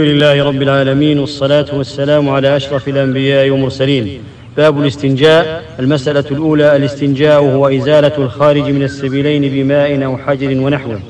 لله رب العالمين والصلاة والسلام على أشرف الأنبياء والمرسلين. باب الاستنجاء. المسألة الأولى الاستنجاء هو إزالة الخارج من السبيلين بماء أو حجر ونحوه.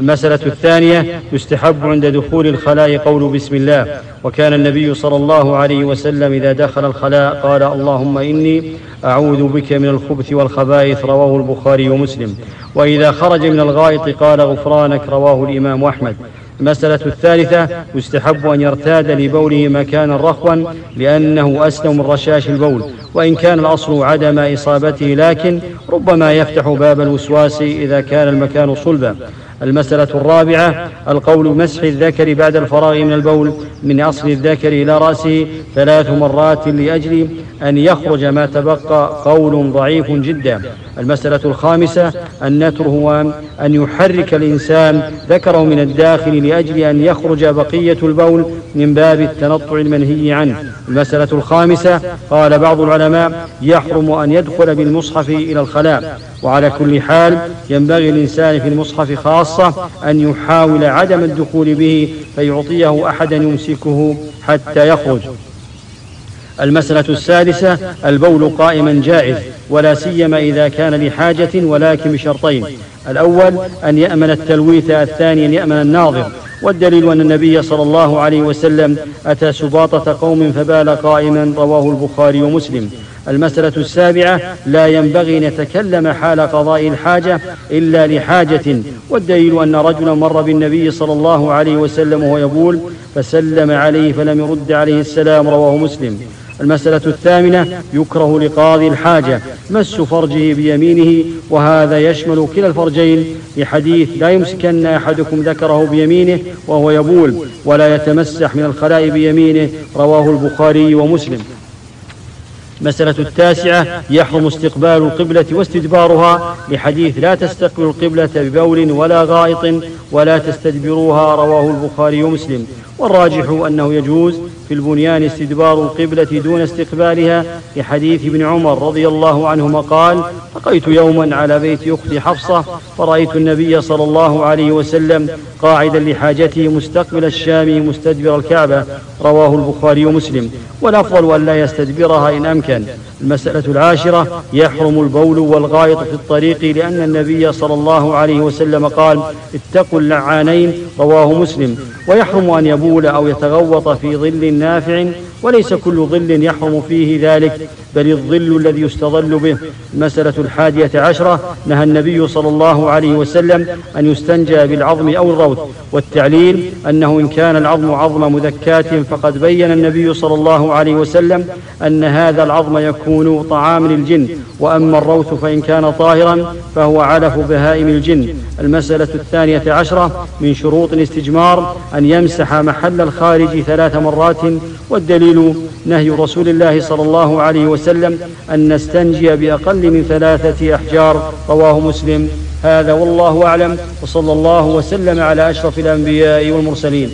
المسألة الثانية يستحب عند دخول الخلاء قول بسم الله. وكان النبي صلى الله عليه وسلم إذا دخل الخلاء قال اللهم إني أعوذ بك من الخبث والخبائث. رواه البخاري ومسلم. وإذا خرج من الغائط قال غفرانك. رواه الإمام أحمد. المسألة الثالثة يستحب أن يرتاد لبوله مكانا رخوا لأنه أسلم من رشاش البول وإن كان الأصل عدم إصابته لكن ربما يفتح باب الوسواس إذا كان المكان صلبا. المسألة الرابعة القول مسح الذكر بعد الفراغ من البول من أصل الذكر إلى رأسه ثلاث مرات لأجل أن يخرج ما تبقى قول ضعيف جدا. المسألة الخامسة النتر هو أن يحرك الإنسان ذكره من الداخل لأجل أن يخرج بقية البول من باب التنطع المنهي عنه. المسألة الخامسة قال بعض العلماء يحرم أن يدخل بالمصحف إلى الخلاء. وعلى كل حال ينبغي الإنسان في المصحف خاصة أن يحاول عدم الدخول به فيعطيه أحدا يمسكه حتى يخرج. المسألة السادسة البول قائما جائز ولا سيما إذا كان لحاجة ولكن بشرطين. الأول أن يأمن التلويث الثاني أن يأمن الناظر. والدليل أن النبي صلى الله عليه وسلم أتى سباطة قوم فبال قائما رواه البخاري ومسلم. المسألة السابعة لا ينبغي أن يتكلم حال قضاء الحاجة إلا لحاجة. والدليل أن رجلا مر بالنبي صلى الله عليه وسلم وهو يبول فسلم عليه فلم يرد عليه السلام رواه مسلم. المسألة الثامنة يكره لقاضي الحاجة مس فرجه بيمينه وهذا يشمل كلا الفرجين لحديث لا يمسكن أحدكم ذكره بيمينه وهو يبول ولا يتمسح من الخلاء بيمينه رواه البخاري ومسلم. مسألة التاسعة يحرم استقبال القبلة واستدبارها لحديث لا تستقبل القبلة ببول ولا غائط ولا تستدبروها رواه البخاري ومسلم. والراجح أنه يجوز في البنيان استدبار القبلة دون استقبالها لحديث ابن عمر رضي الله عنهما قال بقيت يوما على بيت أختي حفصة فرأيت النبي صلى الله عليه وسلم قاعدا لحاجته مستقبل الشام مستدبر الكعبة. رواه البخاري ومسلم. والأفضل أن لا يستدبرها إن أمكن. المسألة العاشرة يحرم البول والغائط في الطريق لأن النبي صلى الله عليه وسلم قال اتقوا اللعانين. رواه مسلم. ويحرم أن يبول أو يتغوط في ظل نافع وليس كل ظل يحرم فيه ذلك بل الظل الذي يستظل به. المسألة الحادية عشرة نهى النبي صلى الله عليه وسلم أن يستنجى بالعظم أو الروث والتعليل أنه إن كان العظم عظم مذكاة فقد بين النبي صلى الله عليه وسلم أن هذا العظم يكون طعام للجن وأما الروث فإن كان طاهرا فهو علف بهائم الجن. المسألة الثانية عشرة من شروط الاستجمار أن يمسح محل الخارج ثلاث مرات والدليل نهي رسول الله صلى الله عليه وسلم أن نستنجي بأقل من ثلاثة أحجار رواه مسلم. هذا والله أعلم وصلى الله وسلم على أشرف الأنبياء والمرسلين.